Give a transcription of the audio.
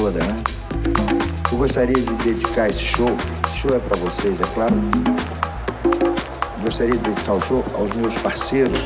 toda, né? Eu gostaria de dedicar esse show, esse show é para vocês, é claro. Gostaria de dedicar o show aos meus parceiros